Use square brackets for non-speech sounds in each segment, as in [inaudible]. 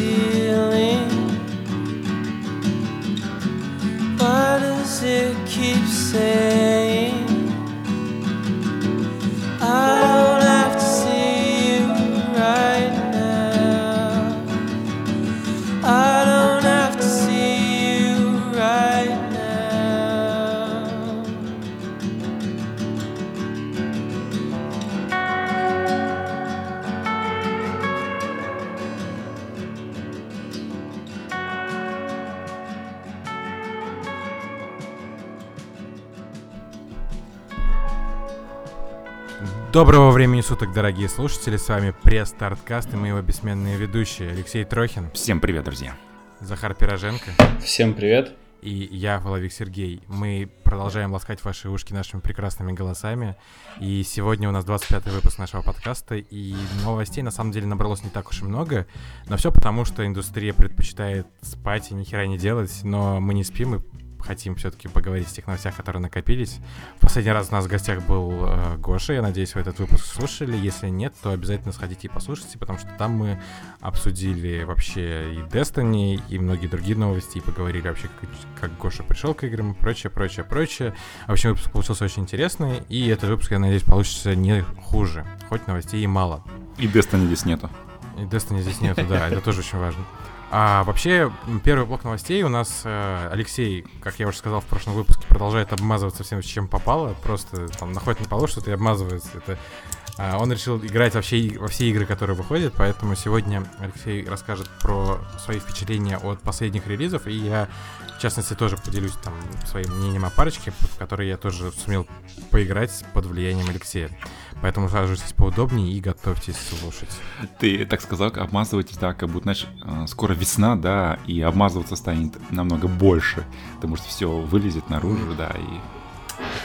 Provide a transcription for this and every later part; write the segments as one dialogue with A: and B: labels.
A: see.
B: Доброго времени суток, дорогие слушатели, с вами пресс-старткаст и мы его бессменные ведущие Алексей Трохин,
C: Всем привет, друзья.
B: Захар Пироженко
D: Всем привет.
B: и я, Воловик Сергей. Мы продолжаем ласкать ваши ушки нашими прекрасными голосами. И сегодня у нас 25-й выпуск нашего подкаста, и новостей на самом деле набралось не так уж и много, но все потому, что индустрия предпочитает спать и ни хера не делать, но мы не спим и хотим все-таки поговорить о тех новостях, которые накопились. В последний раз у нас в гостях был э, Гоша, я надеюсь, вы этот выпуск слушали. Если нет, то обязательно сходите и послушайте, потому что там мы обсудили вообще и Destiny, и многие другие новости, и поговорили вообще, как, как Гоша пришел к играм, и прочее, прочее, прочее. В общем, выпуск получился очень интересный, и этот выпуск, я надеюсь, получится не хуже, хоть новостей и мало.
C: И Destiny здесь нету.
B: И Destiny здесь нету, да, это тоже очень важно. А вообще, первый блок новостей у нас э, Алексей, как я уже сказал в прошлом выпуске, продолжает обмазываться всем, чем попало. Просто там находит на полу что-то и обмазывается. Это, он решил играть вообще во все игры, которые выходят, поэтому сегодня Алексей расскажет про свои впечатления от последних релизов, и я, в частности, тоже поделюсь там своим мнением о парочке, в которые я тоже сумел поиграть под влиянием Алексея. Поэтому саживайтесь поудобнее и готовьтесь слушать.
C: Ты так сказал, обмазывайтесь, да, как будто, знаешь, э, скоро весна, да, и обмазываться станет намного больше, потому что все вылезет наружу, да, и...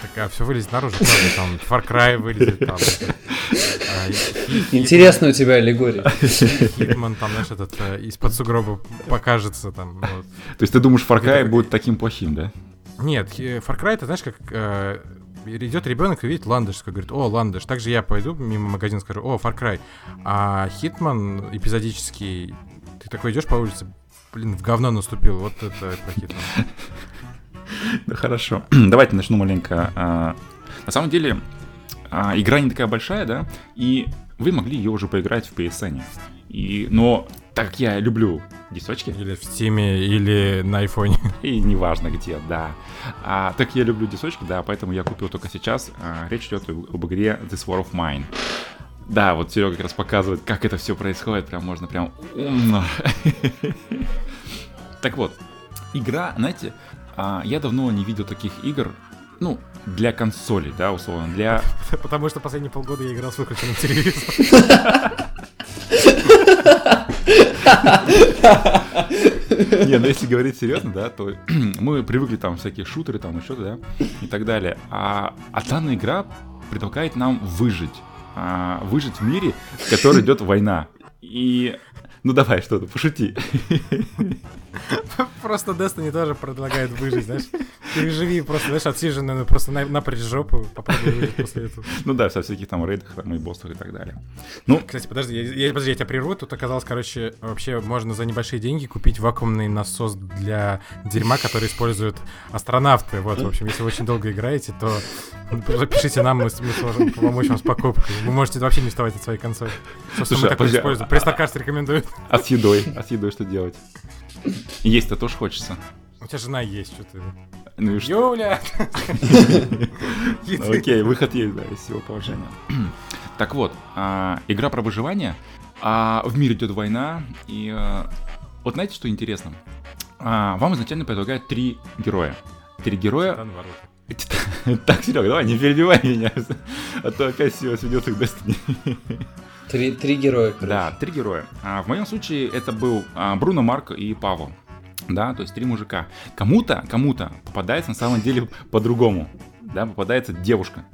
B: Так, а все вылезет наружу, правда, там Far Cry вылезет, там Hit-
D: Интересная у тебя аллегория.
B: Hitman, там, знаешь, этот э, из-под сугроба покажется там.
C: То есть ты думаешь, Far Cry будет таким плохим, да?
B: Нет, Far Cry, это знаешь, как э, идет ребенок и видит ландыш, такой говорит, о, ландыш. Также я пойду мимо магазина, скажу, о, Far Cry. А Hitman эпизодический, ты такой идешь по улице, блин, в говно наступил, вот это про Hitman.
C: Да, хорошо. [clears throat] Давайте начну маленько. а, На самом деле, а, игра не такая большая, да, и вы могли ее уже поиграть в PSN. И, но так как я люблю дисочки,
B: Или в Стиме, или на айфоне. [laughs]
C: И неважно где, да. А, так я люблю дисочки, да, поэтому я купил только сейчас. А, речь идет об игре This War of Mine. Да, вот Серега как раз показывает, как это все происходит. Прям можно прям умно. [laughs] Так вот, игра, знаете, а, я давно не видел таких игр, ну, для консолей, да, условно, для... [laughs]
B: Потому что последние полгода я играл с выключенным телевизором. [laughs]
C: Не, ну если говорить серьезно, да, то [clears throat] мы привыкли там всякие шутеры, там еще, да, и так далее. А, а данная игра предлагает нам выжить. А, выжить в мире, в который идет война. И... Ну давай, что-то, пошути. [laughs]
B: Просто Destiny тоже предлагает выжить, знаешь. Переживи просто, знаешь, отсиженную, просто на- напрячь жопу, попробуй выжить после этого.
C: Ну да, со всяких там рейдах, там и боссах и так далее. Ну,
B: Кстати, подожди, я, я- подожди, я тебя прерву. Тут оказалось, короче, вообще можно за небольшие деньги купить вакуумный насос для дерьма, который используют астронавты. Вот, в общем, если вы очень долго играете, то запишите нам, мы, мы сможем помочь вам с покупкой. Вы можете вообще не вставать от своей консоли. Собственно,
C: Слушай,
B: мы
C: а
B: такой
C: подожди,
B: используем.
C: а-
B: Пресс-карт рекомендует.
C: А с едой? А с едой что делать? Есть-то тоже хочется.
B: У тебя жена есть, что ты.
C: Ну и что?
B: Юля! [laughs]
C: Окей, выход есть, да, из всего положения. [clears throat] Так вот, а, игра про выживание. а, в мире идет война, и а, вот знаете, что интересно? Вам изначально предлагают три героя. Три героя. [laughs] Так, Серега, давай, не перебивай меня, [laughs] а то опять все сведется к Destiny.
D: Три, три героя, короче.
C: Да, три героя. А, в моем случае это был а, Бруно, Марк и Павел. Да, то есть три мужика. Кому-то, кому-то попадается на самом деле по-другому. Да, попадается девушка.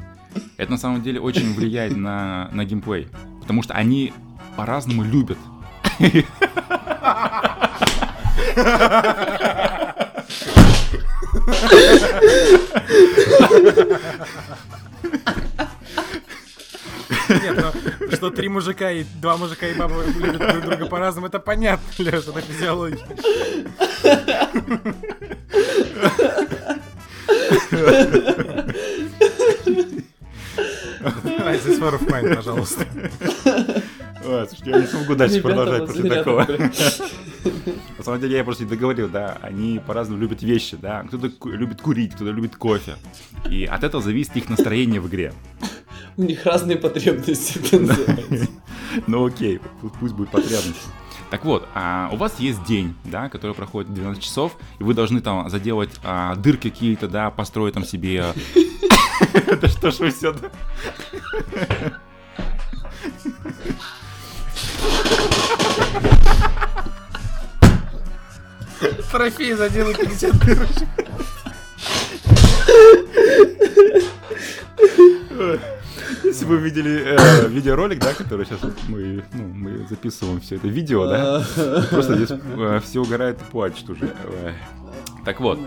C: Это на самом деле очень влияет на, на геймплей. Потому что они по-разному любят.
B: Нет, ну, Что три мужика и два мужика и баба любят друг друга по-разному, это понятно, Леша, это физиология. This war of mine, пожалуйста.
C: Ой, слушайте, я не смогу дальше
D: Ребята,
C: продолжать после
D: ребята,
C: такого. На самом деле я просто не договорил, да, они по-разному любят вещи, да. Кто-то ку- любит курить, кто-то любит кофе. И от этого зависит их настроение в игре.
D: У [laughs] них разные потребности. [laughs] это. [laughs]
C: Ну окей, пу- пусть будет потребность. Так вот, а, у вас есть день, да, который проходит 12 часов, и вы должны там заделать а, дырки какие-то, да, построить там себе... Да что ж вы все...
B: Трофей заделай 50 дырочек. [laughs]
C: Если вы видели э, видеоролик, да, который сейчас мы, ну, мы записываем все это видео, да, [laughs] просто здесь э, все угорают и плачут уже. Ой. Так вот,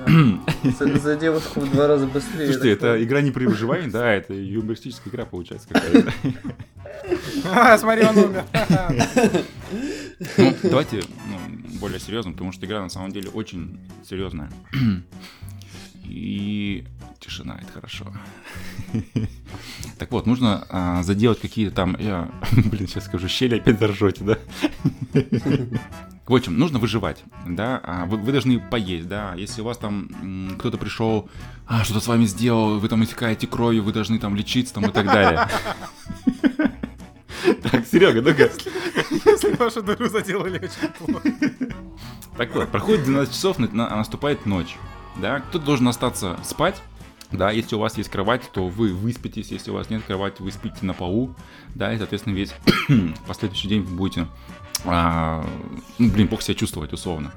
D: За за девушку в два раза быстрее.
C: слушайте, это игра не при выживании, да, это юмористическая игра получается какая-то. [laughs]
B: А, смотри, он умер.
C: Ну, давайте ну, более серьезно, потому что игра на самом деле очень серьезная. И тишина, это хорошо. Так вот, нужно а, заделать какие-то там, я, [laughs] блин, сейчас скажу, щели опять заржете, да? В общем, нужно выживать, да, а вы, вы должны поесть, да, если у вас там кто-то пришел, а, что-то с вами сделал, вы там истекаете кровью, вы должны там лечиться там и так далее. Так, Серега, ну-ка,
B: Если вашу дыру заделали очень плохо.
C: Так вот, проходит 12 часов, на- на- наступает ночь. Да, кто-то должен остаться спать. Да, если у вас есть кровать, то вы выспитесь. Если у вас нет кровати, вы спите на полу. Да, и, соответственно, весь [clears throat] последующий день вы будете, а, ну, блин, плохо себя чувствовать, условно.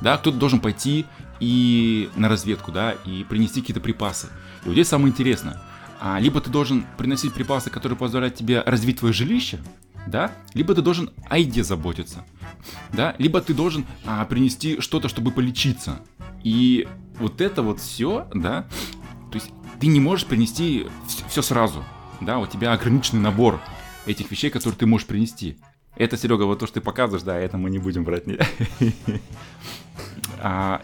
C: Да, кто-то должен пойти и на разведку, да, и принести какие-то припасы. И вот здесь самое интересное. А, либо ты должен приносить припасы, которые позволяют тебе развить твое жилище, да, либо ты должен о еде заботиться, да, либо ты должен а, принести что-то, чтобы полечиться. И вот это вот все, да, то есть ты не можешь принести все сразу, да, у тебя ограниченный набор этих вещей, которые ты можешь принести. Это, Серега, вот то, что ты показываешь, да, это мы не будем брать. [laughs] А,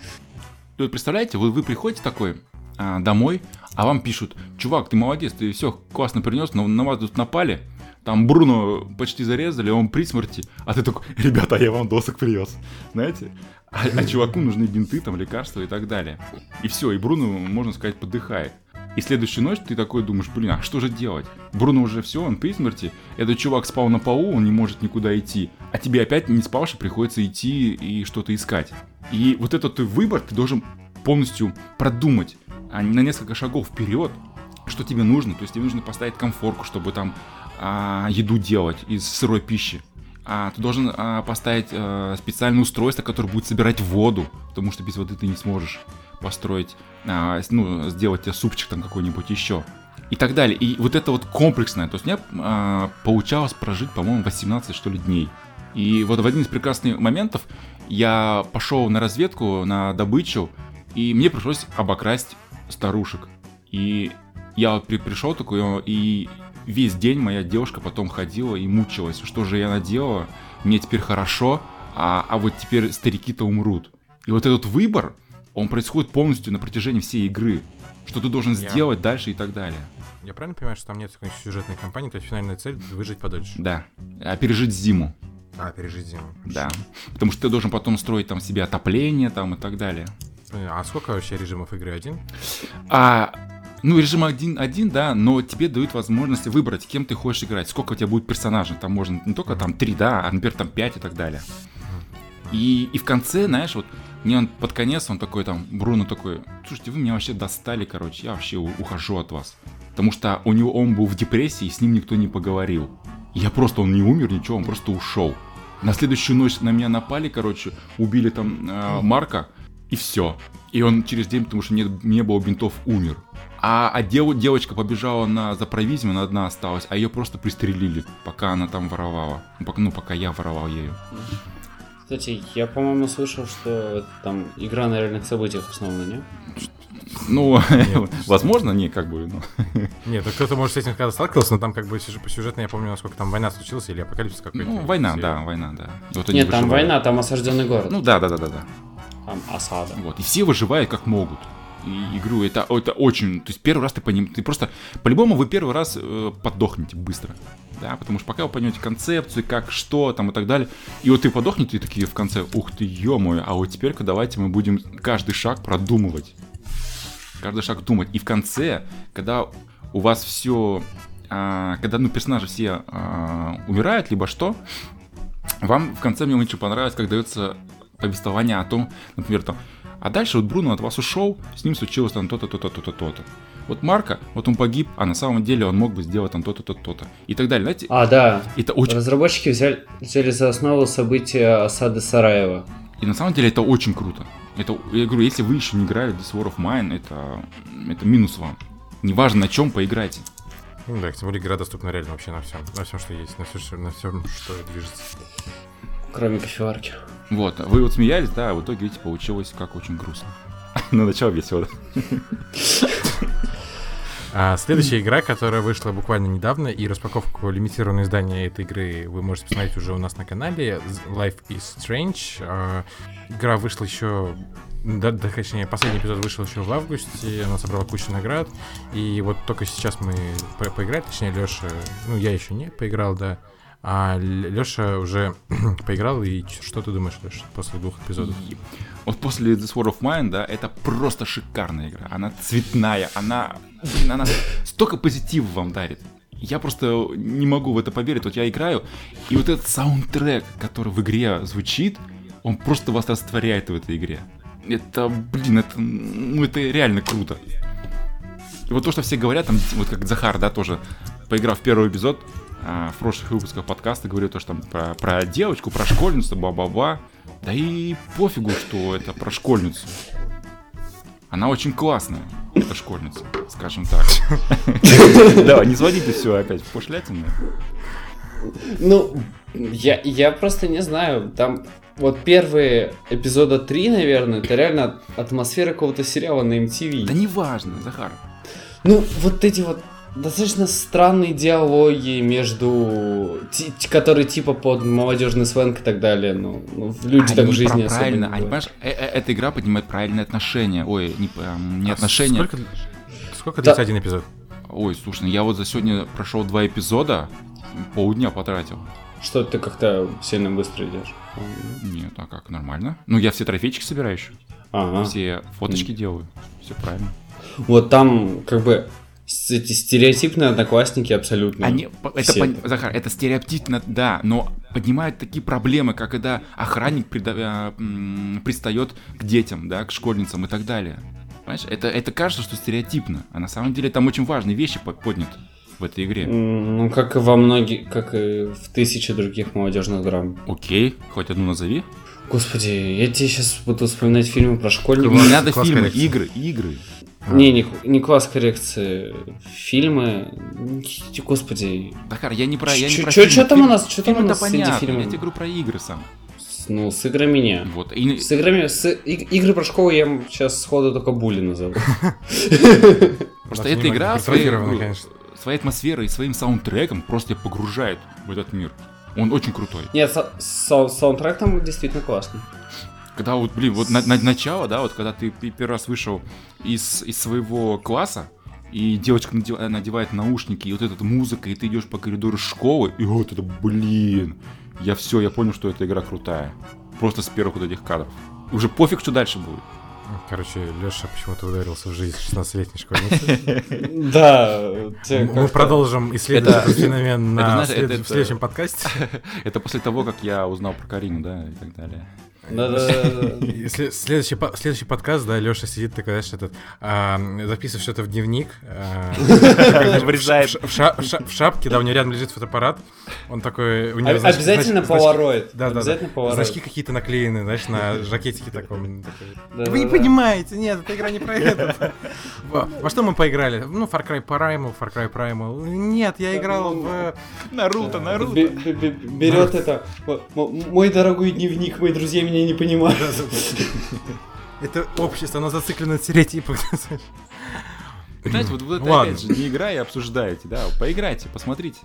C: вот представляете, вы, вы приходите такой а, домой, а вам пишут, чувак, ты молодец, ты все классно принес, но на вас тут напали, там Бруно почти зарезали, он при смерти, а ты такой, [laughs] ребята, я вам досок привез, знаете? А, а чуваку нужны бинты, там, лекарства и так далее. И все, и Бруно, можно сказать, подыхает. И следующую ночь ты такой думаешь, блин, а что же делать? Бруно уже все, он при смерти. Этот чувак спал на полу, он не может никуда идти. А тебе опять не спавший приходится идти и что-то искать. И вот этот выбор ты должен полностью продумать а на несколько шагов вперед, что тебе нужно. То есть тебе нужно поставить комфорку, чтобы там а, еду делать из сырой пищи. А, ты должен а, поставить а, специальное устройство, которое будет собирать воду, потому что без воды ты не сможешь построить, а, ну, сделать тебе супчик там какой-нибудь еще. И так далее. И вот это вот комплексное. То есть у меня а, получалось прожить, по-моему, 18 что ли дней. И вот в один из прекрасных моментов я пошел на разведку, на добычу, и мне пришлось обокрасть старушек. И я вот при- пришел такой, э, и весь день моя девушка потом ходила и мучилась, что же я наделала, мне теперь хорошо, а, а вот теперь старики-то умрут. И вот этот выбор, он происходит полностью на протяжении всей игры. Что ты должен
B: Я-
C: сделать дальше и так далее.
B: Я правильно понимаю, что там нет какой-нибудь сюжетной кампании, то есть финальная цель — выжить подольше?
C: Да. А пережить зиму.
B: А, пережить зиму.
C: Да. Потому что ты должен потом строить там себе отопление там и так далее.
B: А сколько вообще режимов игры? Один?
C: А, ну, режим один, один, да, но тебе дают возможность выбрать, кем ты хочешь играть, сколько у тебя будет персонажей. Там можно не только там три, да, а, например, там пять и так далее. И, и в конце, знаешь, вот мне он под конец, он такой там, Бруно такой, слушайте, вы меня вообще достали, короче, я вообще ухожу от вас. Потому что у него он был в депрессии, и с ним никто не поговорил. Я просто, он не умер, ничего, он просто ушел. На следующую ночь на меня напали, короче, убили там э, Марка, и все. И он через день, потому что нет, не было бинтов, умер. А, а дев- девочка побежала на, за провизией, она одна осталась, а ее просто пристрелили, пока она там воровала. Ну, пока, ну, пока я воровал ею.
D: Кстати, я, по-моему, слышал, что там игра на реальных событиях основана, не?
C: Ну,
B: Нет, [laughs]
C: возможно, не, как бы, ну.
B: Нет, ну кто-то, может, с этим когда сталкивался, но там как бы по сюжетно я помню, насколько там война случилась или апокалипсис какой-то.
C: Ну, война, да, война, да. Вот
D: Нет, там война, там осажденный город.
C: Ну, да, да, да, да, да.
D: Там осада.
C: Вот, и все выживают как могут. И игру это, это очень... То есть первый раз ты по ним... Ты просто... По-любому вы первый раз э, подохнете быстро. Да, потому что пока вы поймете концепцию, как, что там и так далее. И вот ты подохнете и такие в конце, ух ты, ё а вот теперь-ка давайте мы будем каждый шаг продумывать. Каждый шаг думать. И в конце, когда у вас все... когда, ну, персонажи все а, умирают, либо что, вам в конце мне очень понравилось, как дается повествование о том, например, там, а дальше вот Бруно от вас ушел, с ним случилось там то-то, то-то, то-то, то-то. Вот Марка, вот он погиб, а на самом деле он мог бы сделать там то-то, то-то, то-то. И так далее. Знаете,
D: А, да.
C: это очень...
D: Разработчики взяли, взяли за основу события осады Сараева.
C: И на самом деле это очень круто. Это, я говорю, если вы еще не играли в This War of Mine, это, это минус вам. Неважно на чем, поиграйте.
B: Ну да, тем более игра доступна реально вообще на всем. На всем, что есть, на всем, на всем, что движется.
D: Кроме кофеварки.
C: Вот, вы вот смеялись, да, а в итоге, видите, получилось как очень грустно. [laughs] На начало весело.
B: А следующая игра, которая вышла буквально недавно, и распаковку лимитированного издания этой игры вы можете посмотреть уже у нас на канале. Life is Strange. А, игра вышла еще... Да, да, точнее, последний эпизод вышел еще в августе, она собрала кучу наград, и вот только сейчас мы по поиграли, точнее, Леша, ну, я еще не поиграл, да, а Леша уже [clears throat] поиграл, и что ты думаешь, Леша, после двух эпизодов?
C: И вот после This War of Mine, да, это просто шикарная игра. Она цветная, она, блин, она столько позитива вам дарит. Я просто не могу в это поверить. Вот я играю, и вот этот саундтрек, который в игре звучит, он просто вас растворяет в этой игре. Это, блин, это, ну, это реально круто. И вот то, что все говорят, там, вот как Захар, да, тоже, поиграв в первый эпизод, а, в прошлых выпусках подкаста говорил то, что там про, про девочку, про школьницу, ба-ба-ба. Да и пофигу, что это про школьницу. Она очень классная, эта школьница, скажем так. [laughs] Давай, не сводите все опять в пошлятину.
D: Ну, я, я просто не знаю, там вот первые эпизода 3, наверное, это реально атмосфера какого-то сериала на MTV.
C: Да неважно, Захар.
D: Ну, вот эти вот достаточно странные диалоги между... которые типа под молодежный сленг и так далее. Ну, ну, люди так в жизни особо
C: правильно,
D: не
C: они, понимаешь, э- э- эта игра поднимает правильные отношения. Ой, не, эм, не
B: А
C: отношения.
B: Сколько, сколько длится
D: Да.
B: один эпизод?
C: Ой, слушай, ну я вот за сегодня прошел два эпизода, полдня потратил.
D: Что ты как-то сильно быстро идешь.
C: Нет, а как, нормально. Ну, я все трофейчики собираю еще.
D: Ага.
C: Все фоточки делаю. Все правильно.
D: Вот там как бы эти стереотипные одноклассники абсолютно.
C: Они, это, пон- Захар, это стереотипно, да, но поднимают такие проблемы, как когда охранник прида- э, м, пристает к детям, да, к школьницам и так далее. Понимаешь, это, это кажется, что стереотипно, а на самом деле там очень важные вещи по- подняты в этой игре.
D: Ну, как и во многих, как и в тысяче других молодежных драм.
C: Окей, хоть одну назови.
D: Господи, я тебе сейчас буду вспоминать фильмы про школьников.
C: Не надо фильмы,
B: коррекции.
C: игры, игры.
D: Не, не, не класс коррекции. Фильмы. Господи.
C: Захар, я не про, я не
D: чё там у нас- чё там у нас среди
C: понятно,
D: фильмов?
C: Я тебе говорю про игры сам.
D: Ну, с играми не.
C: Вот. И,
D: С играми, с и- игры про школу я сейчас сходу только Були назову. [laughs]
C: Просто эта игра своей, ну, своей атмосферой и своим саундтреком просто тебя погружает в этот мир. Он очень крутой.
D: Нет, са- са- саундтрек там действительно классный.
C: Когда вот, блин, вот на, на- начало, да, вот когда ты первый раз вышел из, из своего класса, и девочка надев- надевает наушники, и вот эта музыка, и ты идешь по коридору школы, и вот это, блин, я все, я понял, что эта игра крутая. Просто с первых вот этих кадров. Уже пофиг, что дальше будет.
B: Короче, Леша почему-то ударился в жизнь 16-летней школьницы. [laughs]
D: Да,
B: Мы продолжим исследовать
C: Это- [laughs]
B: этот феномен в следующем подкасте. [laughs]
C: Это после того, как я узнал про Карину, да, и так далее. [laughs]
B: Следующий, следующий подкаст, да, Леша сидит такой, знаешь, этот, записывает что-то в дневник. а,
C: Врезает.
B: В, ша- в ша- в шапке, да, у него рядом лежит фотоаппарат. Он такой...
D: Обязательно полароид.
B: Да, да. Значки какие-то наклеены, знаешь, на жакетике таком. Вы не понимаете, нет, эта игра не про это. Во что мы поиграли? Ну, Far Cry Primal, Far Cry Primal. Нет, я играл в...
C: Наруто,
D: бе- Берет это. Мой дорогой дневник, мои друзья меня не понимают.
B: Это общество, оно зациклено на стереотипах.
C: Знаете, вот вы это
B: Ладно.
C: опять же не играя обсуждаете, да, поиграйте, посмотрите.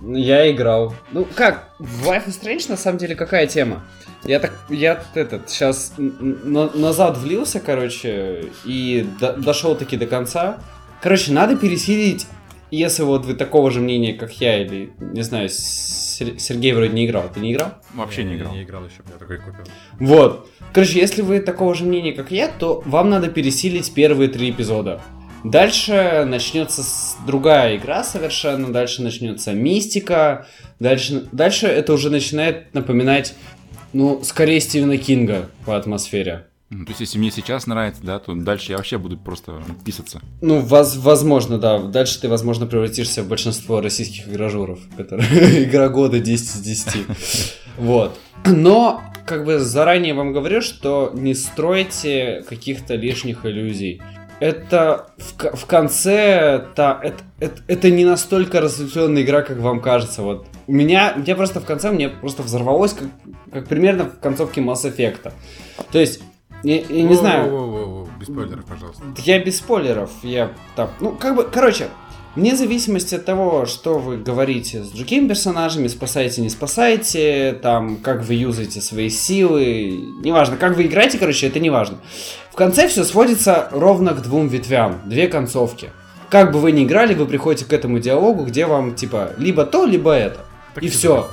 C: Ну,
D: Я играл. Ну как, в Life is Strange на самом деле какая тема? Я так, я этот, сейчас назад влился, короче, и до- дошел таки до конца. Короче, надо пересилить, если вот вы такого же мнения, как я, или, не знаю, Сер- Сергей вроде не играл. Ты не играл?
C: вообще не играл.
B: Не играл еще, я такой купил.
D: Вот. Короче, если вы такого же мнения, как я, то вам надо пересилить первые три эпизода. Дальше начнется другая игра совершенно, дальше начнется мистика, дальше, дальше это уже начинает напоминать, ну, скорее Стивена Кинга по атмосфере.
C: Ну, То есть, если мне сейчас нравится, да, то дальше я вообще буду просто писаться.
D: Ну, воз- возможно, да. Дальше ты, возможно, превратишься в большинство российских игражуров, которые [laughs] игра года 10 из 10. [laughs] Вот. Но, как бы заранее вам говорю, что не стройте каких-то лишних иллюзий. Это в, в конце, та, это, это, это не настолько разветвленная игра, как вам кажется. Вот у меня, я просто в конце, мне просто взорвалось, как, как примерно в концовке Mass Effect. То есть, я, я не знаю,
B: Без спойлеров, пожалуйста.
D: я без спойлеров, я там, ну, как бы, короче, вне зависимости от того, что вы говорите с другими персонажами, спасаете, не спасаете, там, как вы юзаете свои силы, неважно, как вы играете, короче, это не важно. В конце все сводится ровно к двум ветвям, две концовки. Как бы вы ни играли, вы приходите к этому диалогу, где вам, типа, либо то, либо это.
B: Так
D: И
B: такое.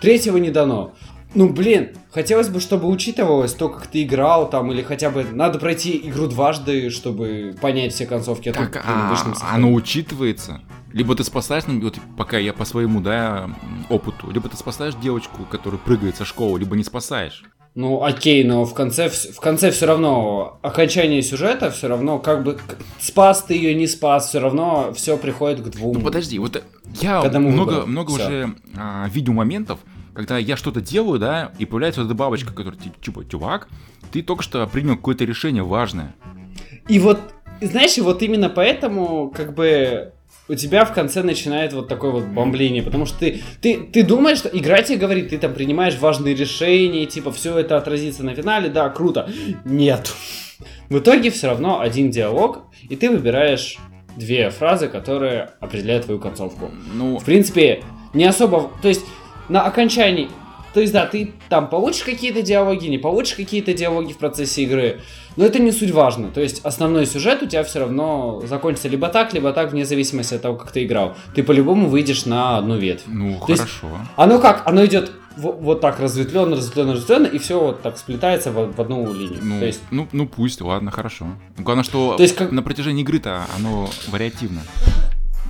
D: Третьего не дано. Ну, блин, хотелось бы, чтобы учитывалось то, как ты играл, там, или хотя бы надо пройти игру дважды, чтобы понять все концовки. а
C: Так,
D: блин,
C: а,
D: на
C: оно учитывается? Либо ты спасаешь, ну, вот пока я по своему, да, опыту, либо ты спасаешь девочку, которая прыгает со школы, либо не спасаешь.
D: Ну, окей, но в конце, в конце все равно окончание сюжета, все равно, как бы, спас ты ее, не спас, все равно все приходит к двум.
C: Ну подожди, вот я много,
D: выбору.
C: много
D: Всё.
C: уже а, видел моментов, когда я что-то делаю, да, и появляется вот эта бабочка, которая ти- типа, чувак, ты только что принял какое-то решение важное.
D: И вот, знаешь, и вот именно поэтому, как бы, у тебя в конце начинает вот такое вот бомбление, потому что ты, ты, ты думаешь, что игра тебе говорит, ты там принимаешь важные решения, типа, все это отразится на финале, да, круто. Нет. В итоге все равно один диалог, и ты выбираешь две фразы, которые определяют твою концовку.
C: Ну,
D: В принципе, не особо, то есть, на окончании, то есть, да, ты там получишь какие-то диалоги, не получишь какие-то диалоги в процессе игры, но это не суть важно. То есть, основной сюжет у тебя все равно закончится либо так, либо так, вне зависимости от того, как ты играл. Ты по-любому выйдешь на одну ветвь.
C: ну
D: То есть-
C: хорошо.
D: Оно как? Оно идет во- вот так разветвленно, разветвленно, разветвленно, и все вот так сплетается в, в одну линию.
C: Ну,
D: То есть,
C: ну, ну пусть, ладно, хорошо. Главное, что
D: То есть как-
C: на протяжении игры-то оно вариативно.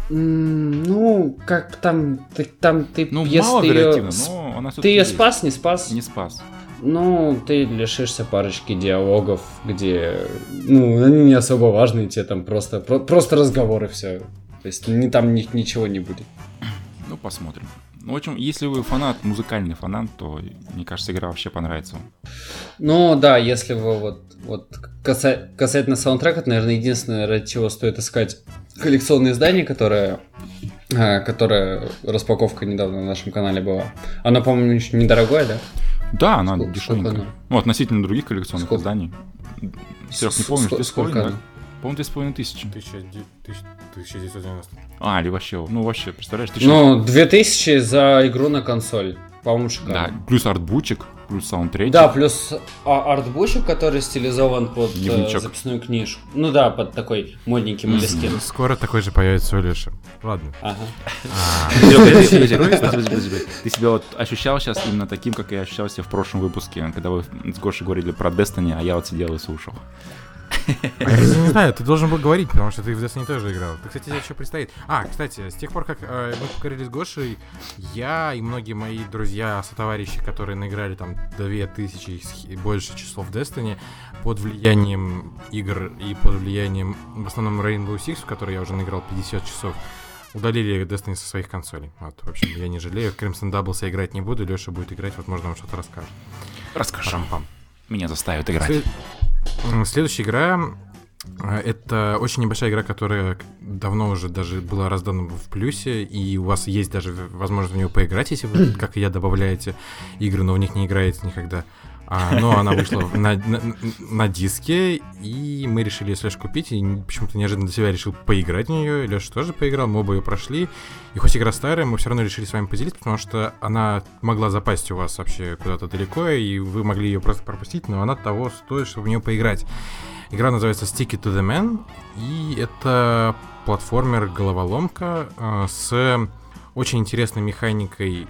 D: Ну, как там, ты, там ты,
C: Ну,
D: если
C: мало
D: с-
C: но она
D: ты ее
C: есть.
D: спас, не спас?
C: Не спас.
D: Ну, ты лишишься парочки диалогов, где, ну, они не особо важные, тебе там просто, про- просто разговоры все. То есть ни, там ни- ничего не будет.
C: Ну, посмотрим. Ну, в общем, если вы фанат, музыкальный фанат, то, мне кажется, игра вообще понравится вам.
D: Ну, да, если вы вот, вот каса- касательно саундтрека, это, наверное, единственное, ради чего стоит искать коллекционное издание, которое, а, которое распаковка недавно на нашем канале была. Оно, по-моему, еще недорогое, да?
C: Да, она
D: Сколько-
C: дешевенькая.
D: сколько она?
C: Ну, относительно других коллекционных
D: Сколько?
C: изданий. Серег, не
D: С-
C: помнишь,
D: ск-
C: две с
D: сколько она?
C: По-моему, две с половиной тысячи.
B: 1990.
C: А, или вообще, ну, вообще, представляешь, ты
D: Ну, 2000 за игру на консоль. По-моему, шикарно.
C: Да, плюс артбучик, плюс саундтрек.
D: Да, плюс а, артбучик, который стилизован под э,
C: Дневничок.
D: записную книжку. Ну да, под такой модненький молескин.
B: Скоро такой же появится у Леши. Ладно.
D: Ага. [laughs]
C: Подожди. Ты себя вот ощущал сейчас именно таким, как я ощущал себя в прошлом выпуске, когда вы с Гошей говорили про Destiny, а я вот сидел и слушал.
B: А я не знаю, ты должен был говорить, потому что ты в Destiny тоже играл. Ты, кстати, тебе еще предстоит. А, кстати, с тех пор, как э, мы поговорили с Гошей, я и многие мои друзья, сотоварищи, которые наиграли там 2000 и больше часов в Destiny, под влиянием игр и под влиянием, в основном, Rainbow Six, в который я уже наиграл 50 часов, удалили Destiny со своих консолей. Вот, в общем, я не жалею. Crimson Doubles я играть не буду, Леша будет играть, возможно, он что-то расскажет.
C: Расскажи.
B: Парам-пам.
C: Меня заставят играть.
B: Следующая игра э, это очень небольшая игра, которая давно уже даже была раздана в плюсе, и у вас есть даже возможность в нее поиграть, если вы, [clears throat] как и я, добавляете игры, но в них не играете никогда. А, но она вышла на, на, на диске, и мы решили ее слэш купить, и почему-то неожиданно для себя решил поиграть в нее. Леша тоже поиграл, мы оба ее прошли. И хоть игра старая, мы все равно решили с вами поделиться, потому что она могла запасть у вас вообще куда-то далеко, и вы могли ее просто пропустить, но она того стоит, чтобы в нее поиграть. Игра называется Stick It to the Man, и это платформер-головоломка э, с очень интересной механикой, э,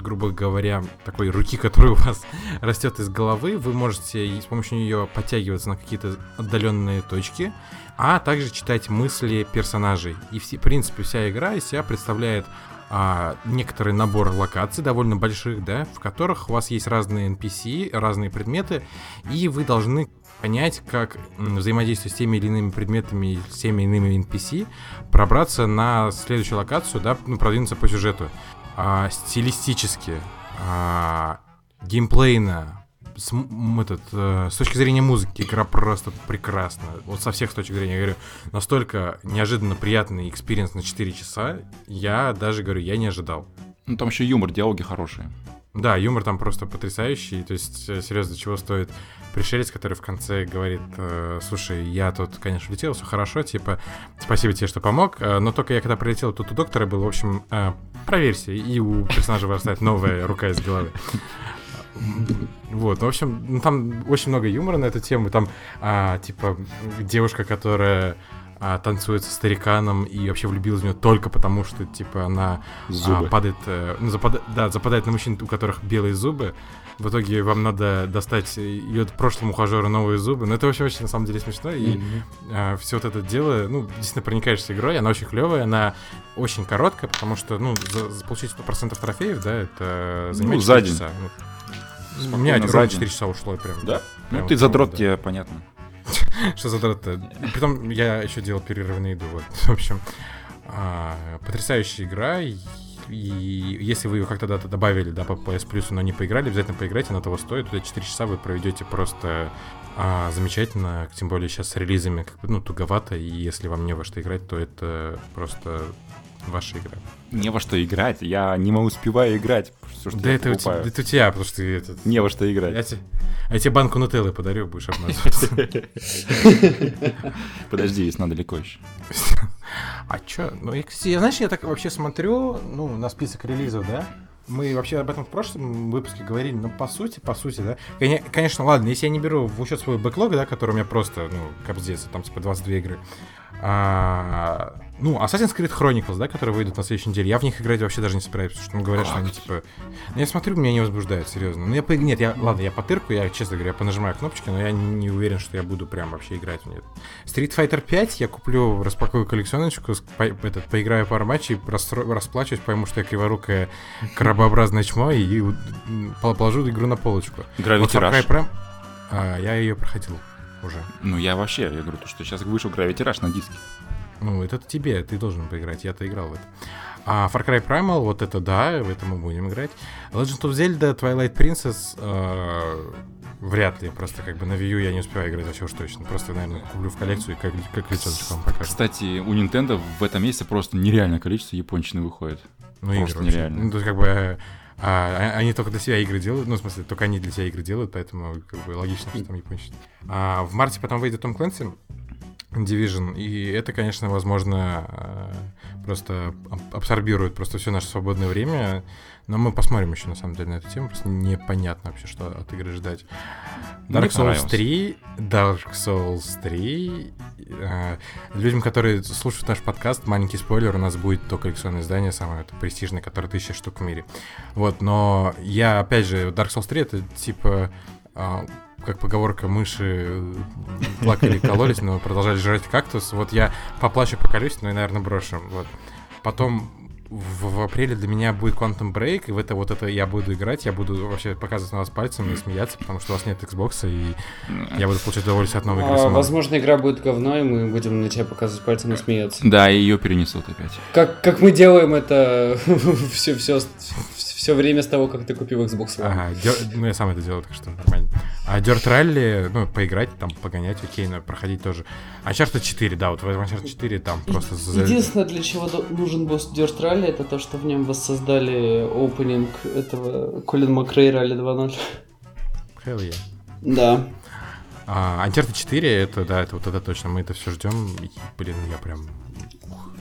B: грубо говоря, такой руки, [laughs] которая у вас растет из головы. Вы можете с помощью нее подтягиваться на какие-то отдаленные точки, а также читать мысли персонажей. И, в принципе, вся игра из себя представляет а, некоторый набор локаций, довольно больших, да, в которых у вас есть разные NPC, разные предметы, и вы должны понять, как взаимодействие с теми или иными предметами, с теми или иными NPC, пробраться на следующую локацию, да, ну, продвинуться по сюжету. А, стилистически, а, геймплейно, с, этот, э, с точки зрения музыки игра просто прекрасна. Вот со всех точек зрения, я говорю, настолько неожиданно приятный experience на 4 часа, я даже говорю, я не ожидал.
C: Ну там еще юмор, диалоги хорошие.
B: Да, юмор там просто потрясающий. То есть, э, серьезно, чего стоит пришелец, который в конце говорит, э, слушай, я тут, конечно, летел, все хорошо, типа, спасибо тебе, что помог, э, но только я когда прилетел, тут у доктора был, в общем, проверься, и у персонажа вырастает новая рука из головы. Вот, в общем, ну, там очень много юмора на эту тему. Там, а, типа, девушка, которая а, танцует со стариканом и вообще влюбилась в нее только потому, что, типа, она
C: Зубы.
B: А, падает, э, ну, запада, да, западает на мужчин, у которых белые зубы. В итоге вам надо достать ее прошлому ухажеру новые зубы. Но это вообще очень, на самом деле, смешно. И
C: Мгм.
B: а, все вот это дело, ну, действительно проникаешься игрой, она очень клевая, она очень короткая, потому что, ну, за, за получить 100% трофеев, да, это занимает
C: Ну, за
B: 4
C: день.
B: часа. Ну, у меня
C: за
B: ровно
C: день.
B: 4 часа ушло прям.
C: Да?
B: Прям
C: Ну ты задрот,
B: да.
C: тебе понятно. [laughs]
B: Что за дрот-то? Притом я еще делал перерывы на еду, вот. [laughs] В общем, а, потрясающая игра, и, если вы ее как-то да, добавили, да, по PS Plus, но не поиграли, обязательно поиграйте, она того стоит. Туда 4 часа вы проведете просто а, замечательно, тем более сейчас с релизами как бы, ну, туговато, и если вам не во что играть, то это просто ваша игра.
C: Не во что играть, я не успеваю играть. Все, что
B: Да
C: я
B: это, у тебя, это у тебя, потому что ты этот...
C: Не во что играть.
B: Я тебе, а я тебе банку нутеллы подарю, будешь обмазываться. [laughs]
C: Подожди, есть надо далеко еще.
B: А чё? Ну, я, знаешь, я так вообще смотрю, ну, на список релизов, да? Мы вообще об этом в прошлом выпуске говорили, но по сути, по сути, да. Коне- Конечно, ладно, если я не беру в учет свой бэклог, да, который у меня просто, ну, капздец, там типа 22 игры. А, ну, Assassin's Creed Chronicles, да, которые выйдут на следующей неделе, я в них играть вообще даже не собираюсь, потому что ну, говорят, что они типа... Ну, я смотрю, меня не возбуждают, серьезно. Ну, я по... Нет, я, ладно, я потырку, я, честно говоря, понажимаю кнопочки, но я не уверен, что я буду прям вообще играть в нее. Street Fighter 5 я куплю, распакую коллекционочку, по- этот, поиграю пару матчей, расстро- расплачусь, пойму, что я криворукое [laughs] крабообразное чмо, и положу игру на полочку. Вот
C: Gravity
B: Cry
C: Rush.
B: Prime, а, я ее проходил уже.
C: Ну я вообще, я говорю, то, что сейчас вышел Gravity Rush на диске.
B: Ну, это тебе, ты должен поиграть, я-то играл в это. А Far Cry Primal, вот это да, в это мы будем играть. Legend of Zelda Twilight Princess э, вряд ли, просто как бы на Wii U я не успеваю играть вообще уж точно. Просто, наверное, куплю в коллекцию и как, как лицензочку вам покажу.
C: Кстати, у Nintendo в этом месяце просто нереальное количество япончины выходит.
B: Ну,
C: просто
B: игры
C: нереально.
B: Ну, то есть, как бы, а, а- они только для себя игры делают, ну, в смысле, только они для себя игры делают, поэтому, как бы, логично, что там японщина. А в марте потом выйдет Том Клэнси, Division, и это, конечно, возможно, э, просто аб- абсорбирует просто все наше свободное время, но мы посмотрим еще, на самом деле, на эту тему, просто непонятно вообще, что от игры ждать. Dark Souls
C: понравилось.
B: 3, Dark Souls 3. э, людям, которые слушают наш подкаст, маленький спойлер, у нас будет то коллекционное издание, самое это престижное, которое тысяча штук в мире. Вот, но я, опять же, Dark Souls 3 это типа а, как поговорка, мыши э, плакали, кололись, но продолжали жрать кактус. Вот я поплачу, поколюсь, но и, наверное, брошу. Вот. Потом в, в апреле для меня будет Quantum Break, и в это вот это я буду играть, я буду вообще показывать на вас пальцем и смеяться, потому что у вас нет Xbox, и я буду получать удовольствие от новой игры.
D: А, возможно, игра будет говно, и мы будем на тебя показывать пальцем и смеяться.
C: Да, и ее перенесут опять.
D: Как, как мы делаем это [laughs] все, все, все время с того, как ты купил Xbox One.
B: Ага, дё- ну я сам это делаю, так что нормально. А Dirt Rally, ну, поиграть, там, погонять, окей, но проходить тоже. Uncharted 4, да, вот в Uncharted 4 там просто...
D: Единственное, для чего нужен босс Dirt Rally, это то, что в нем воссоздали опенинг этого Колин Макрей Ралли 2.0.
B: Hell yeah.
D: Да.
B: А, Uncharted 4, это, да, это вот это точно, мы это все ждем. И, блин, я прям... ух,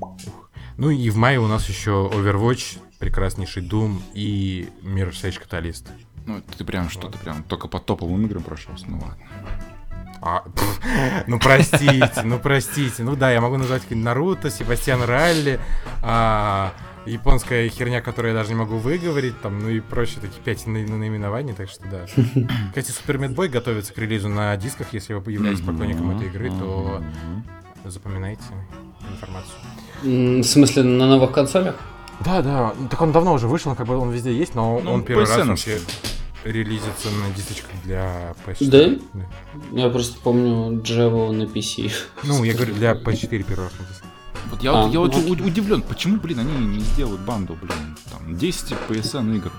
B: ух, ух. Ну и в мае у нас еще Overwatch, прекраснейший Doom и Mirror's Edge Catalyst.
C: Ну, ты прям что-то прям только по топовым играм прошелся, ну ладно.
B: А, пф, [laughs] ну простите, ну простите. Ну да, я могу назвать какие-нибудь Наруто, Себастьян Ралли, а, японская херня, которую я даже не могу выговорить, там, ну и прочие такие пять на- на- наименований, так что да. [laughs] Кстати, Супер Медбой готовится к релизу на дисках, если вы являетесь поклонником этой игры, то запоминайте информацию.
D: В смысле, на новых консолях?
B: Да, да, так он давно уже вышел, как бы он везде есть, но
C: Ну,
B: он первый раз
C: PSN
B: вообще релизится на дисочках для PS4.
D: Да? Я просто помню Джеву на PC.
B: Ну, я говорю, для PS4 первый раз.
C: Вот я,
D: А,
C: вот, я вот
D: ну.
C: у- удивлен, почему, блин, они не сделают банду, блин, там, 10 PSN игр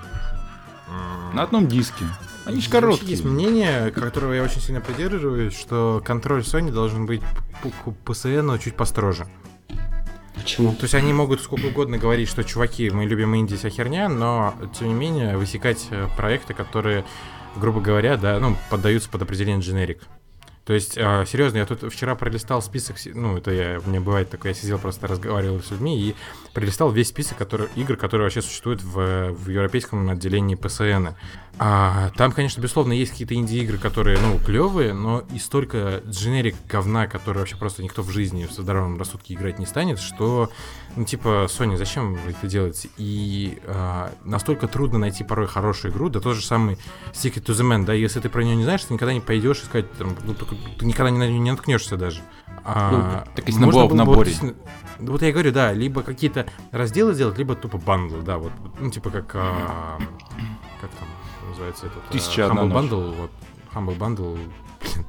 C: на одном диске. Они же
B: Вообще
C: короткие.
B: Есть мнение, которого я очень сильно придерживаюсь, что контроль Sony должен быть по PSN чуть построже.
D: Почему?
B: То есть они могут сколько угодно говорить, что чуваки, мы любим инди, вся херня, но тем не менее высекать э, проекты, которые, грубо говоря, да, ну, поддаются под определение generic. То есть, э, серьезно, я тут вчера пролистал список, ну, это я, у бывает такое, я сидел просто разговаривал с людьми и пролистал весь список который, игр, которые вообще существуют в, в европейском отделении PSN. А, там, конечно, безусловно, есть какие-то инди-игры, которые, ну, клевые, но и столько дженерик говна, который вообще просто никто в жизни в здоровом рассудке играть не станет, что, ну, типа, Sony, зачем вы это делаете? И а, настолько трудно найти порой хорошую игру, да тот же самый Secret to the Man, да, если ты про нее не знаешь, ты никогда не пойдешь искать, там, ну, только ты никогда не, не наткнешься даже. А,
C: так если набор в
B: бы вот
C: наборе.
B: да Вот я и говорю, да, либо какие-то разделы сделать, либо тупо бандл, да, вот, ну, типа как, а, как там называется этот? а,
C: Тысяча одна
B: Humble
C: ночь.
B: Bundle, вот, Humble Bundle, блин.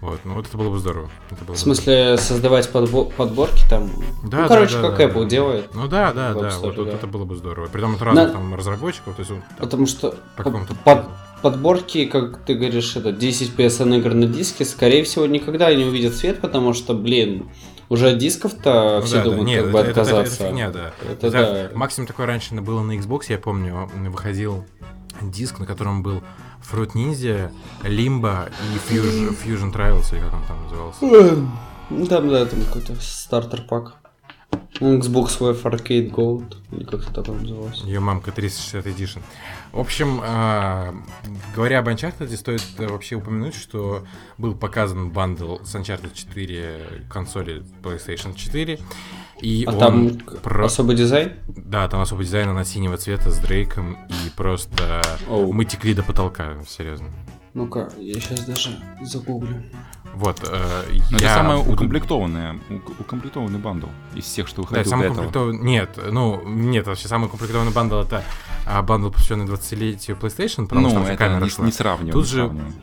B: Вот, ну вот это было бы здорово. Это было
D: В
B: бы
D: смысле, создавать подбо- подборки там?
B: Да,
D: ну, короче,
B: да, да,
D: как
B: да,
D: Apple
B: да.
D: делает.
B: Ну да, да, да,
D: Store,
B: вот, вот
D: да.
B: это было бы здорово. Притом от разных
D: На-
B: там разработчиков, то есть вот, там,
D: Потому что
B: по
D: по- подборки, как ты говоришь, это 10 PSN игр на диске, скорее всего, никогда не увидят свет, потому что, блин, уже от дисков-то
B: Ну
D: все
B: да, да.
D: думают,
B: Нет,
D: как бы
B: это- это- это
D: отказаться.
B: фигня, да.
D: Это
B: Да,
D: да.
B: Максимум такое раньше было на Xbox, я помню, выходил диск, на котором был Fruit Ninja, Limbo и Fusion, Fusion Trials, или как он там назывался.
D: Ну, там, да, там какой-то стартер пак. Xbox Live Arcade Gold, или как это там называлось.
B: Ее мамка 360 Edition. В общем, а, говоря об Uncharted, стоит э, вообще упомянуть, что был показан бандл с Uncharted 4 консоли PlayStation 4. И
D: А
B: он
D: там
B: про-
D: особый дизайн?
B: Да, там особый дизайн, она синего цвета с Дрейком, и просто
D: Оу.
B: мы текли до потолка, серьезно.
D: Ну-ка, я сейчас даже загуглю.
B: Вот, э,
C: Но
B: я
C: это самое укомплектованное, ук- укомплектованный бандл из всех, что
B: Да,
C: выходил
B: самый
C: до этого.
B: комплектованный... Нет, ну, нет, вообще самый комплектованный бандл это а, бандл, посвященный 20-летию PlayStation, потому
C: Ну,
B: что там
C: это
B: камера
C: не,
B: шла.
C: не сравниваем.
B: Тут
C: не
B: же-
C: сравниваем.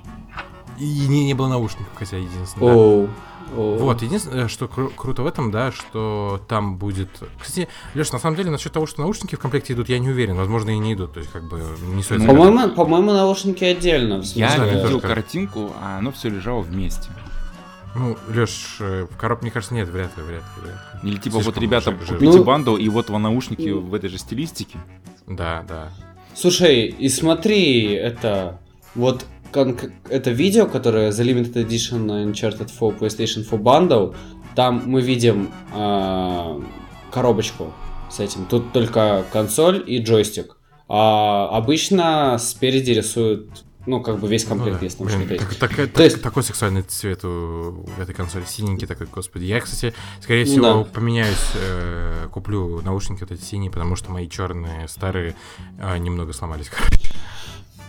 B: И не, не было наушников, хотя единственное. да.
D: Оу. Оу.
B: Вот, единственное, что кру- круто в этом, да, что там будет... Кстати, Леш, на самом деле, насчет того, что наушники в комплекте идут, я не уверен. Возможно, и не идут. То есть, как бы, не стоит...
D: По-моему, по-моему, наушники отдельно.
C: Я
B: тоже
C: видел картинку, а оно все лежало вместе.
B: Ну, Леш, в коробке, мне кажется, нет, вряд ли, вряд ли. вряд ли.
C: Или типа вот,
B: Слишком
C: ребята,
B: жир-
C: купите
D: Ну-
C: бандл, и вот вам наушники в этой же стилистике.
B: Да, да.
D: Слушай, и смотри, это вот кон- это видео, которое The Limited Edition Uncharted 4 PlayStation 4 Bundle, там мы видим а, коробочку с этим. Тут только консоль и джойстик. А обычно спереди рисуют, ну, как бы весь комплект,
B: Ну да.
D: если там
B: Блин, так- так-
D: То есть-
B: Такой сексуальный цвет у у этой консоли, синенький такой, господи. Я, кстати, скорее
D: Ну
B: всего,
D: да.
B: поменяюсь, э, куплю наушники вот эти синие, потому что мои черные, старые, э, немного сломались, [laughs] короче.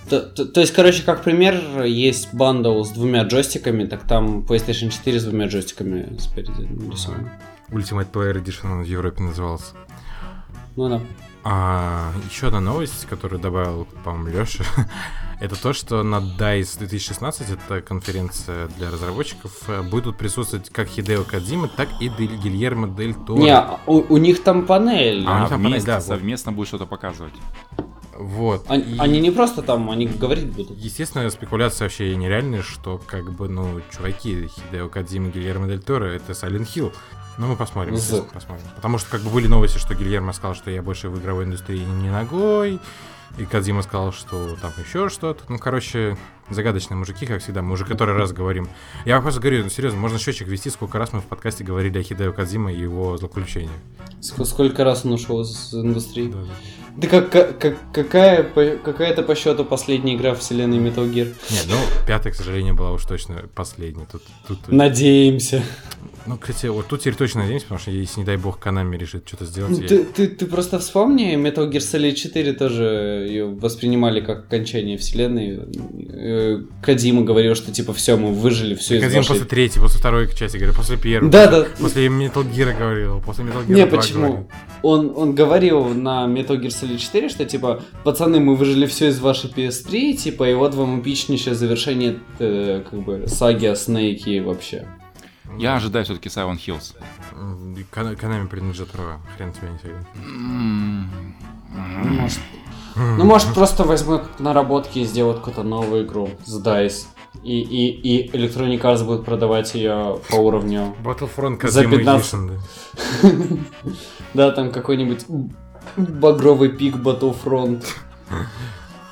D: То, то- то есть, короче, как пример, есть бандл с двумя джойстиками, так там PlayStation 4 с двумя джойстиками спереди нарисован.
B: Ultimate Player Edition он в Европе назывался.
D: Ну да.
B: А, еще одна новость, которую добавил, по-моему, Леша, [laughs] это то, что на DICE 2016, это конференция для разработчиков, будут присутствовать как Хидео Кадзима, так и Дель- Гильермо Дель Торо.
D: Не, у, у них там панель.
B: А, у
C: А,
B: них там панель,
C: вместе,
B: да, вот.
C: совместно будет что-то показывать.
B: Вот.
D: Они,
B: И,
D: они не просто там, они говорить будут.
B: Естественно, спекуляция вообще нереальная, что как бы, ну, чуваки, Хидео Кадзима, Гильермо Дель Торо, это Silent Hill. Ну, мы посмотрим.
D: Ну,
B: естественно,
D: з-
B: посмотрим. Потому что как бы были новости, что Гильермо сказал, что я больше в игровой индустрии не ногой. И Кадзима сказал, что там еще что-то. Ну, короче, загадочные мужики, как всегда. Мы уже который раз говорим. Я просто говорю, ну, серьезно, можно счетчик вести, сколько раз мы в подкасте говорили о Хидео Кадзима и его злоключениях.
D: Ск- Сколько раз он ушел из индустрии?
B: Да, да.
D: Да как, как, как- какая, по- какая-то по счету последняя игра вселенной Metal Gear?
B: Нет, ну, пятая, к сожалению, была уж точно последняя. Тут, тут,
D: Надеемся.
B: Ну, кстати, вот тут теперь точно надеемся, потому что если, не дай бог, Канами решит что-то сделать... я-
D: Ты, ты, ты просто вспомни, Metal Gear Solid 4 тоже ее воспринимали как окончание вселенной. Э, Кадима говорил, что типа все, мы выжили, все вашей...
B: после третьей, после второй части, говорю, после первой.
D: Да, да.
B: После Metal Gear говорил, после Metal Gear
D: Не,
B: 2
D: почему?
B: говорил.
D: Он, он говорил на Metal Gear Solid 4, что типа, пацаны, мы выжили все из вашей PS3, типа, и вот вам эпичнейшее завершение э, как бы саги о Снейке вообще.
C: Я ожидаю все-таки Silent Hills.
B: Канами принадлежит права, хрен тебя не сойдет.
D: Ну, может, просто возьмут наработки и сделают какую-то новую игру с DICE. И, и, и Electronic Arts будет продавать ее по уровню.
B: Battlefront
D: За
B: Kazima
D: 15.
B: Edition, да. [laughs]
D: Да, там какой-нибудь багровый пик Battlefront.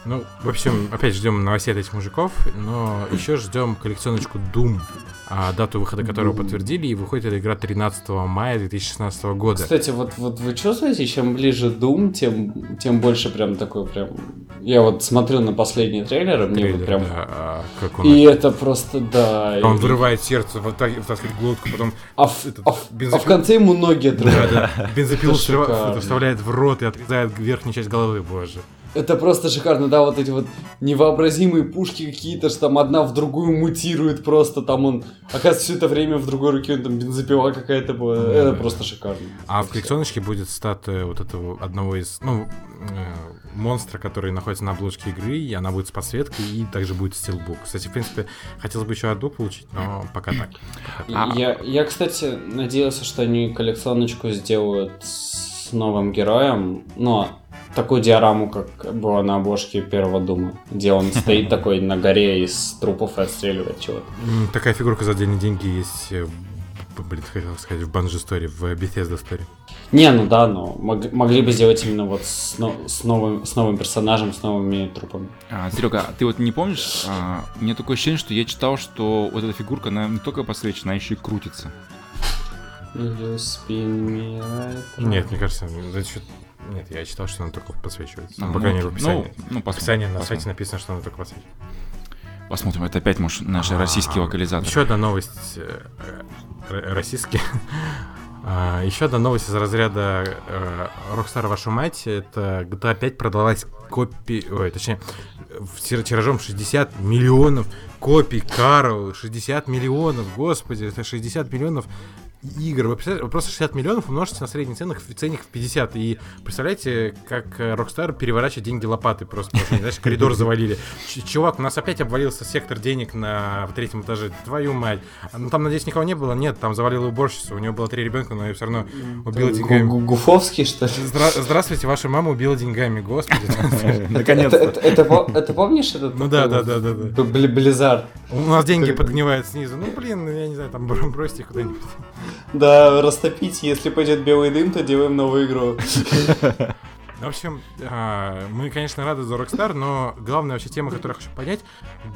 B: Ну, в общем, опять ждем новостей от этих мужиков, но еще ждем коллекционочку Doom, дату выхода которого подтвердили, и выходит эта игра 13 мая 2016 года.
D: Кстати, вот, вот вы чувствуете, чем ближе Doom, тем, тем больше прям такой прям... Я вот смотрю на последние трейлеры, мне
B: Трейлер,
D: вот прям...
B: да, а, как он,
D: И это просто, да.
B: он
D: и-
B: вырывает сердце, вот так, втаскивает глотку, потом
D: А в,
B: этот
D: а
B: бензопил-
D: а в конце ему ноги отрывают.
B: да, да, бензопилу
D: Это
B: вставляет в рот и отрезает верхнюю часть головы, боже.
D: Это просто шикарно, да, вот эти вот невообразимые пушки какие-то, что там одна в другую мутирует просто, там он, оказывается, все это время в другой руке, он там бензопила какая-то была,
B: Да,
D: это
B: да.
D: просто шикарно.
B: А в коллекционочке будет статуя вот этого одного из, ну, э, монстра, который находится на обложке игры, и она будет с подсветкой, и также будет стилбук. Кстати, в принципе, хотелось бы еще одну получить, но пока так. Пока.
C: А-
D: Я, я, кстати, надеялся, что они коллекционочку сделают с новым героем, но такую диораму, как была на обложке первого Дума, где он [laughs] стоит такой на горе из трупов и отстреливает чего-то.
B: Такая фигурка за отдельные деньги есть, э, блин, хотел сказать, в Банжи Story, в Bethesda Story.
D: Не, ну да, но мог- могли бы сделать именно вот с, но- с новым, с новым персонажем, с новыми трупами.
C: А, Серега, ты вот не помнишь? а, у меня такое ощущение, что я читал, что вот эта фигурка, она не только посвечена, она еще и крутится.
B: Нет, мне кажется, чё- нет, я читал, что она только подсвечивается.
C: А,
B: по крайней мере, в
C: ну,
B: описании.
C: ну,
B: В
C: посмотрим,
B: описании на
C: посмотрим.
B: сайте написано, что она только подсвечивается.
C: Посмотрим, это опять, может, наш российский локализатор.
B: Еще одна новость э, э, российский. [laughs] А, Еще одна новость из разряда э, Rockstar, вашу мать, это GTA 5 продалась копии, ой, точнее, в тир- тиражом 60 миллионов копий Карл, 60 миллионов, господи, это 60 миллионов игр. Вы представляете, вы просто 60 миллионов умножите на средний ценник, ценник в 50. И представляете, как э, Rockstar переворачивает деньги лопатой просто, потому что, знаешь, коридор [laughs] завалили. Ч- Чувак, у нас опять обвалился сектор денег на в третьем этаже. Твою мать. Ну там, надеюсь, никого не было? Нет, там завалила уборщицу. У нее было три ребенка, но ее все равно убила деньгами.
D: Гу- Гуфовский, что ли?
B: Здра- Здравствуйте, ваша мама убила деньгами, господи. [laughs]
D: Это,
C: Наконец-то.
D: это, это по- это помнишь этот?
B: Ну да, да, да, да, да.
D: Б- Бли- Близзард.
B: У нас деньги подгнивают снизу. Ну, блин, я не знаю, там бро- бросьте их куда-нибудь.
D: Да, растопить, если пойдет белый дым, то делаем новую игру. [laughs]
B: В общем, а, мы, конечно, рады за Rockstar, но главная вообще тема, которую я хочу понять,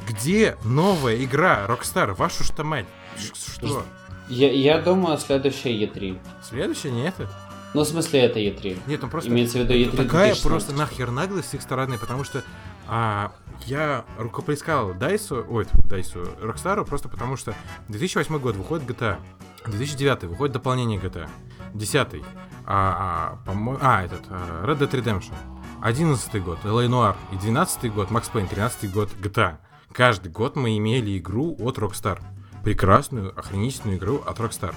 B: где новая игра Rockstar? Вашу что мать? Что?
D: Я, я думаю, следующая E3.
B: Следующее не это?
D: Ну, в смысле, это E3.
B: Нет, ну просто...
D: Имеется в виду
B: это
D: E3
B: Такая
D: 2016.
B: просто нахер наглость с их стороны, потому что а, я рукоплескал Дайсу, ой, Дайсу, Rockstar просто потому что 2008 год выходит GTA, 2009 выходит дополнение GTA, 10 а, а, по-моему, а, этот, а, Red Dead Redemption, 11 год LA Noir и 12 год Max Payne, 13 год GTA. Каждый год мы имели игру от Rockstar. Прекрасную, охренительную игру от Rockstar.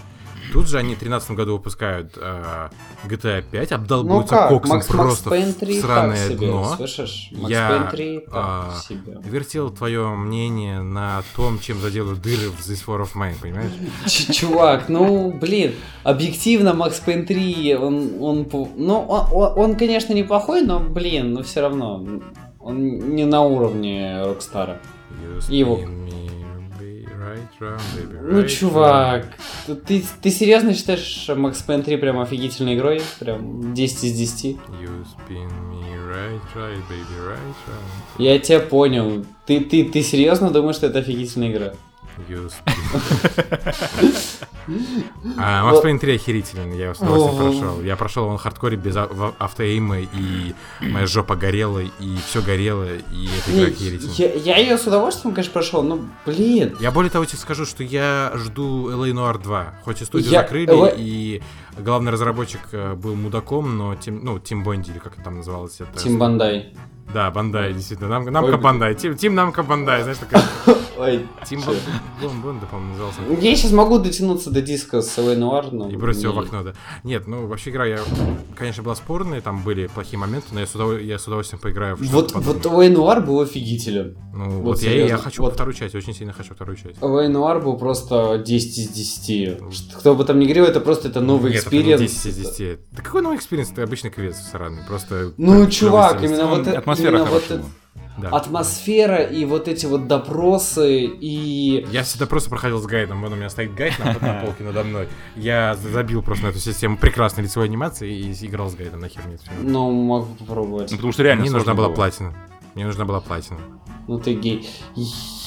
B: Тут же они в 13 году выпускают э, GTA 5,
D: Ну
B: обдолбаются
D: как,
B: коксом
D: Макс, Макс
B: просто в
D: 3 так
B: сраное
D: себе,
B: дно.
D: слышишь? Макс
B: Я,
D: Пейн 3 так
B: а,
D: себе.
B: Вертел твое мнение на том, чем заделают дыры в This War of Mine, понимаешь?
D: Ч- Чувак, ну, блин, объективно Max Payne 3, он, он, ну, он, он- он, конечно, неплохой, но, блин, ну все равно, он не на уровне Rockstar
B: а.
D: Его.
B: me right round, baby,
D: Ну,
B: right
D: чувак, ты, ты серьезно считаешь Max Payne 3 прям офигительной игрой? Прям 10 из 10?
B: round. You spin me right, right, baby, right round.
D: Я тебя понял. Ты, ты, ты серьезно думаешь, что это офигительная игра? [laughs]
B: А, Max Payne 3 охерительный, я с удовольствием прошел. Я прошел на хардкоре без а- автоэйма, и моя жопа горела, и все горело, и эта игра охерительная.
D: я, ее с удовольствием, конечно, прошел, но, блин.
B: Я более того тебе скажу, что я жду LA Noir 2. Хоть и студию закрыли,
D: LA
B: и главный разработчик э, был мудаком, но Тим, ну, Тим Бонди, или как это там называлось это.
D: Тим Бандай.
B: Да, Bandai, действительно. Нам,
D: Namco
B: Bandai. Team, Team Namco Bandai, знаешь, такая.
D: Ой,
B: Тим Бонда, по-моему, назывался.
D: Я сейчас могу дотянуться до диска с L.A. Noire, но...
B: И бросить его в
D: не-
B: окно, да. Нет, ну вообще игра, я, конечно, была спорная, там были плохие моменты, но я с, удов- я с удовольствием поиграю в
D: Вот, вот. L.A. Noire был офигителен.
B: Ну,
D: вот
B: вот, я, я хочу
D: вот.
B: вторую часть, очень сильно хочу вторую часть.
D: L.A. Noire был просто 10 из 10. Что- Кто бы там ни говорил, это просто это новый
B: Нет, это не
D: experience.
B: 10 из 10. Да какой новый experience? Ты обычный квест сраный, просто...
D: Ну, чувак, именно вот это-
C: атмосфера
D: именно вот.
B: Да.
D: Атмосфера и вот эти вот допросы и...
B: Я всегда просто проходил с гайдом. Вон у меня стоит гайд на, на полке надо мной. Я забил просто на эту систему прекрасной лицевой анимации и играл с гайдом. Нахер мне.
D: Ну, могу попробовать.
C: Ну, потому что реально
B: Мне нужна была платина. Мне нужна была платина.
D: Ну ты гей.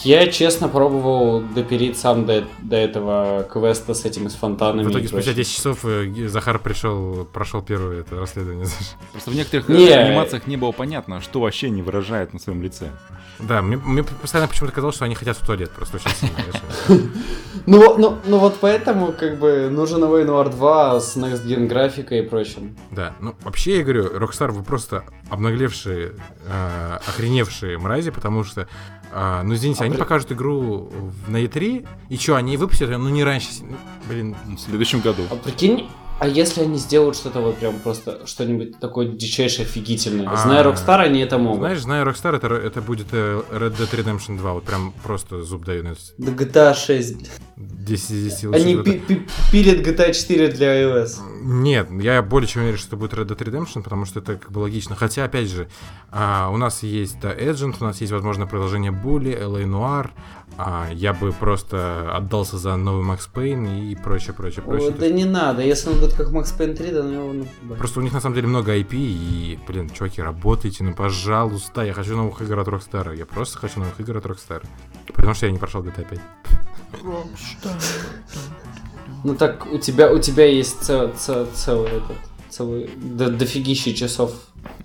D: Я, честно, пробовал допереть сам до, до этого квеста с этим, с фонтанами
B: В итоге спустя
D: прочим.
B: 10 часов э, Захар пришел, прошел первое это расследование. [laughs]
C: Просто в некоторых
D: Не.
C: э, анимациях не было понятно, что вообще не выражает на своем лице.
B: Да, мне, мне постоянно почему-то казалось, что они хотят в туалет просто очень сильно. [laughs]
D: Ну, ну, ну вот поэтому, как бы, нужен новый Noir 2 с Next Gen графикой и прочим.
B: Да, ну вообще я говорю, Rockstar вы просто обнаглевшие, э, охреневшие мрази, потому что, э, ну извините,
D: А
B: они
D: при-
B: покажут игру на E3, и что, они выпустят ее, ну не раньше, ну, блин,
C: В следующем году.
D: А прикинь, а если они сделают что-то вот прям просто что-нибудь такое дичайшее офигительное?
B: А,
D: Зная Rockstar, они это могут.
B: знаешь, зная Rockstar, это, это будет э, Red Dead Redemption 2, вот прям просто зуб даю на.
D: Да GTA 6.
B: 10 из 10 лучше
D: Они пи- пи- пилят GTA 4 для iOS.
B: Нет, я более чем уверен, что это будет Red Dead Redemption, потому что это как бы логично. Хотя, опять же, а, у нас есть да, Agent, у нас есть, возможно, продолжение Bully, LA Noir. А, я бы просто отдался за новый Макс Пейн и прочее, прочее, прочее.
D: Ой, да не надо, если он будет как Max Payne 3, да ну его нафига.
B: Просто у них на самом деле много IP, и, блин, чуваки, работайте, ну, пожалуйста, я хочу новых игр от Rockstar. Я просто хочу новых игр от Rockstar. Потому что я не прошел GTA 5.
D: Ну так, у тебя, у тебя есть цел- цел- целый этот, целый, до, дофигища часов.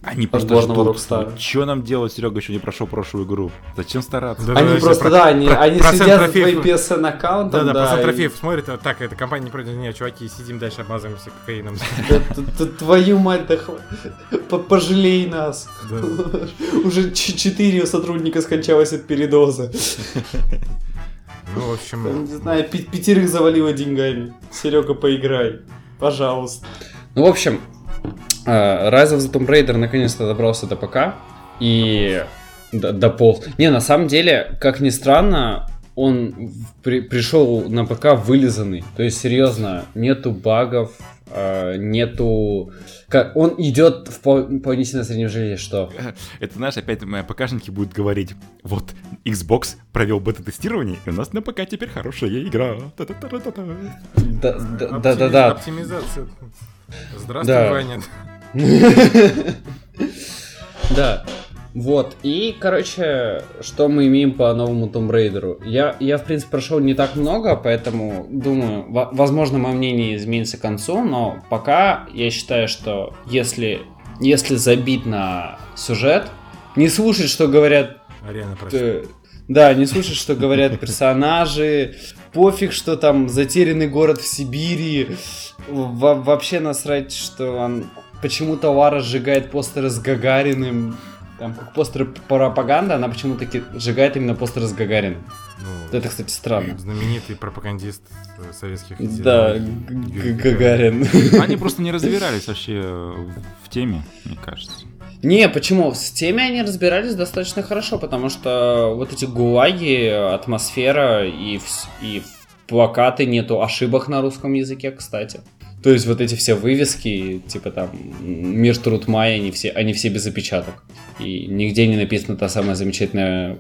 C: Они просто ждут.
D: Rockstar.
C: Что нам делать, Серега еще не прошел прошлую игру? Зачем стараться?
B: Да,
D: они
B: да,
D: просто,
B: про-
D: да, они,
B: про-
D: они за
B: трофеев-
D: твоим PSN аккаунтом,
B: Да, да,
D: да.
B: процент
D: и-
B: трофеев смотрит, а так, эта компания не пройдет. Не, чуваки, сидим дальше, обмазываемся кокаином. [laughs]
D: Твою мать, да пожалей нас. [laughs] Уже ч- четыре сотрудника скончалось от передоза. [laughs]
B: Ну, в общем,
D: Не знаю, пятерых завалило деньгами. Серега, поиграй. Пожалуйста. Ну, в общем, э, Rise of the Tomb Raider наконец-то добрался до ПК. И до- дополз. Не, на самом деле, как ни странно, он при- пришел на ПК вылизанный. То есть, серьезно, нету багов, э, нету... Как, он идет в пол- полнительное среднее желе, что... [laughs]
C: Это, знаешь, опять мои ПКшники будут говорить, вот, Xbox провел бета-тестирование, и у нас на ПК теперь хорошая игра. Та-та-та-та-та.
D: Да, да, да, да,
B: оптими-
D: да.
B: Оптимизация. Здравствуй,
D: Да.
B: Ваня. [laughs]
D: Да. Вот. И, короче, что мы имеем по новому Tomb Raider? Я, я в принципе, прошел не так много, поэтому думаю, во- возможно, мое мнение изменится к концу, но пока я считаю, что если, если забить на сюжет, не слушать, что говорят
B: Ариана, прости.
D: Э, Да, не слушать, что говорят персонажи. Пофиг, что там затерянный город в Сибири. Во- вообще насрать, что он... Почему-то Лара сжигает постеры с Гагариным. Там как постеры пропаганда, она почему-то сжигает именно постеры с Гагариным.
B: Ну,
D: Это, кстати, странно.
B: знаменитый пропагандист э, советских
D: Да,
B: Юрий
D: Г- Гагарин.
C: Они просто не разбирались вообще в теме, мне кажется.
D: Не, почему? С теми они разбирались достаточно хорошо, потому что вот эти гулаги, атмосфера и, и плакаты, нету ошибок на русском языке, кстати. То есть вот эти все вывески, типа там Мир Труд Май, они все, они все без опечаток. И нигде не написано та самая замечательная,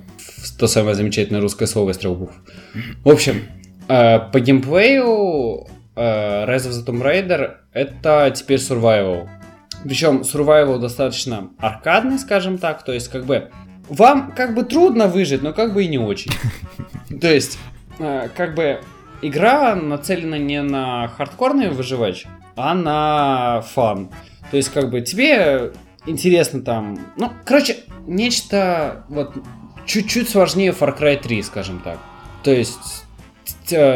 D: то самое замечательное русское слово из трех букв. В общем, э, по геймплею э, Rise of the Tomb Raider это теперь survival. Причем survival достаточно аркадный, скажем так, то есть как бы вам как бы трудно выжить, но как бы и не очень. То есть, э, как бы игра нацелена не на хардкорный выживач, а на фан. То есть, как бы тебе интересно там... Ну, короче, нечто вот чуть-чуть сложнее Far Cry 3, скажем так. То есть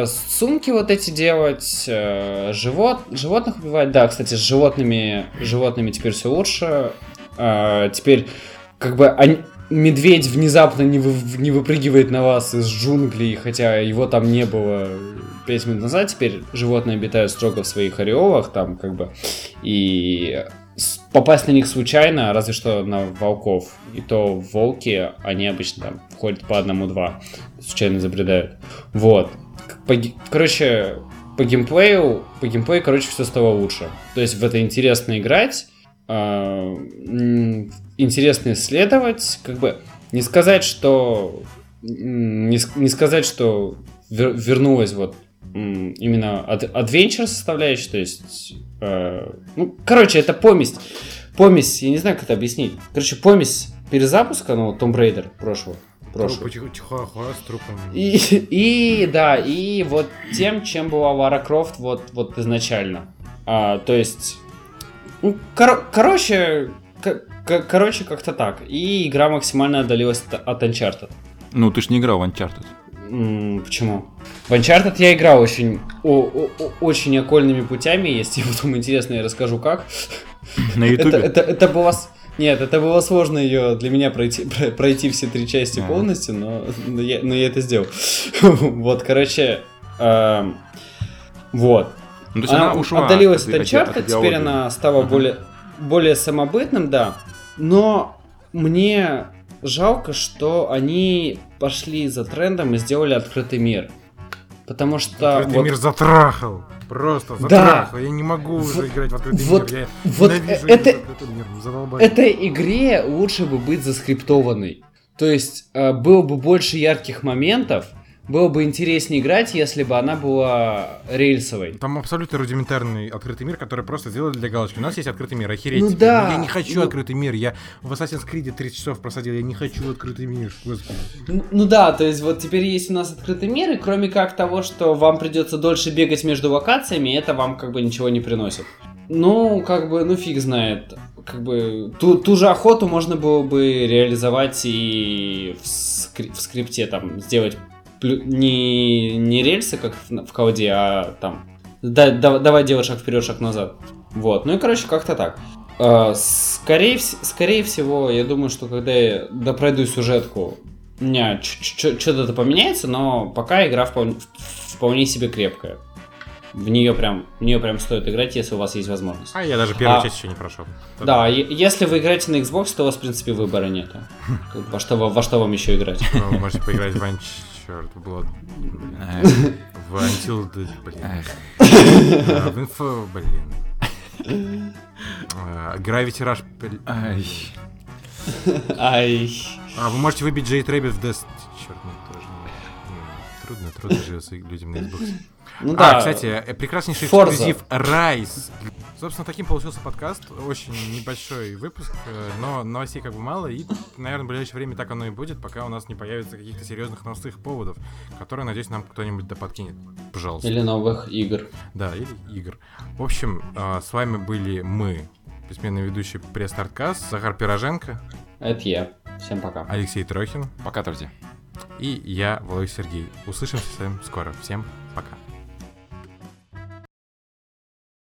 D: сумки вот эти делать, э, живот, животных убивать. Да, кстати, с животными, животными теперь все лучше. Э, теперь как бы они, медведь внезапно не, вы, не выпрыгивает на вас из джунглей, хотя его там не было 5 минут назад. Теперь животные обитают строго в своих ореолах, там как бы. И попасть на них случайно, разве что на волков. И то волки, они обычно там ходят по одному-два, случайно забредают. Вот. По, короче, по геймплею, по геймплею, короче, все стало лучше. То есть в это интересно играть, э, интересно исследовать, как бы не сказать, что не, не сказать, что вер, вернулась вот именно адвенчер составляющая, то есть, э, ну, короче, это помесь, помесь, я не знаю, как это объяснить, короче, помесь перезапуска, ну, Tomb Raider прошлого, прошлого.
B: с трупом.
D: И, и, да, и вот тем, чем была Лара Крофт вот, вот изначально. А, то есть, ну, кор- короче, короче, как-то так. И игра максимально отдалилась от Uncharted.
C: Ну, ты ж не играл в Uncharted.
D: Почему? В Uncharted я играл очень, о, о, очень окольными путями, если [laughs] потом интересно, я расскажу как.
C: На ютубе?
D: Это, это, это было... Нет, это было сложно ее для меня пройти, [laughs] пройти все три части а. полностью, но, но, я, но я это сделал. [laughs] вот, короче, э, вот.
C: Ну, то есть она, она ушла
D: отдалилась от Uncharted, от теперь она стала более, более самобытным, да. Но мне жалко, что они пошли за трендом и сделали открытый мир. Потому что...
B: Открытый вот... мир затрахал. Просто затрахал. Да. Я не могу уже в... играть в открытый
D: вот,
B: мир. Я
D: вот это... мир. Этой игре лучше бы быть заскриптованной. То есть э, было бы больше ярких моментов, было бы интереснее играть, если бы она была рельсовой.
B: Там абсолютно рудиментарный открытый мир, который просто сделали для галочки. У нас есть открытый мир, охереть.
D: Ну да.
B: я не хочу
D: ну...
B: открытый мир. Я в Assassin's Creed 30 часов просадил, я не хочу открытый мир. Господи.
D: Ну, ну да, то есть вот теперь есть у нас открытый мир, и кроме как того, что вам придется дольше бегать между локациями, это вам как бы ничего не приносит. Ну, как бы, ну фиг знает. Как бы ту, ту же охоту можно было бы реализовать и в, скрип, в скрипте, там, сделать не, не рельсы, как в, в колде, а там да, да, давай делать шаг вперед, шаг назад. Вот. Ну и, короче, как-то так. Uh, скорее, скорее всего, я думаю, что когда я допройду сюжетку, у меня что-то поменяется, но пока игра вполне, вполне себе крепкая. В нее прям, в нее прям стоит играть, если у вас есть возможность.
B: А я даже первую а, часть еще не прошел.
D: Да, если вы играете на Xbox, то у вас, в принципе, выбора нет. Во что, во что вам еще играть?
B: Вы можете поиграть в черт, было... [laughs] В Until... Блин. В Info... Блин. Gravity Rush...
C: Ай.
D: Ай.
B: А вы можете выбить Jade Rabbit в Dest... Черт, ну тоже... Трудно, трудно живется людям на Xbox. Ну да. А, кстати, прекраснейший эксклюзив Rise Собственно, таким получился подкаст. Очень небольшой выпуск, э, но новостей как бы мало. И, наверное, в ближайшее время так оно и будет, пока у нас не появится каких-то серьезных новостных поводов, которые, надеюсь, нам кто-нибудь да подкинет. Пожалуйста.
D: Или новых игр.
B: Да, или игр. В общем, э, с вами были мы, письменный ведущий пресс-старткаст, Захар Пироженко.
D: Это я. Всем пока.
B: Алексей Трохин.
C: Пока, друзья.
B: И я, Владимир Сергей. Услышимся с вами скоро. Всем пока.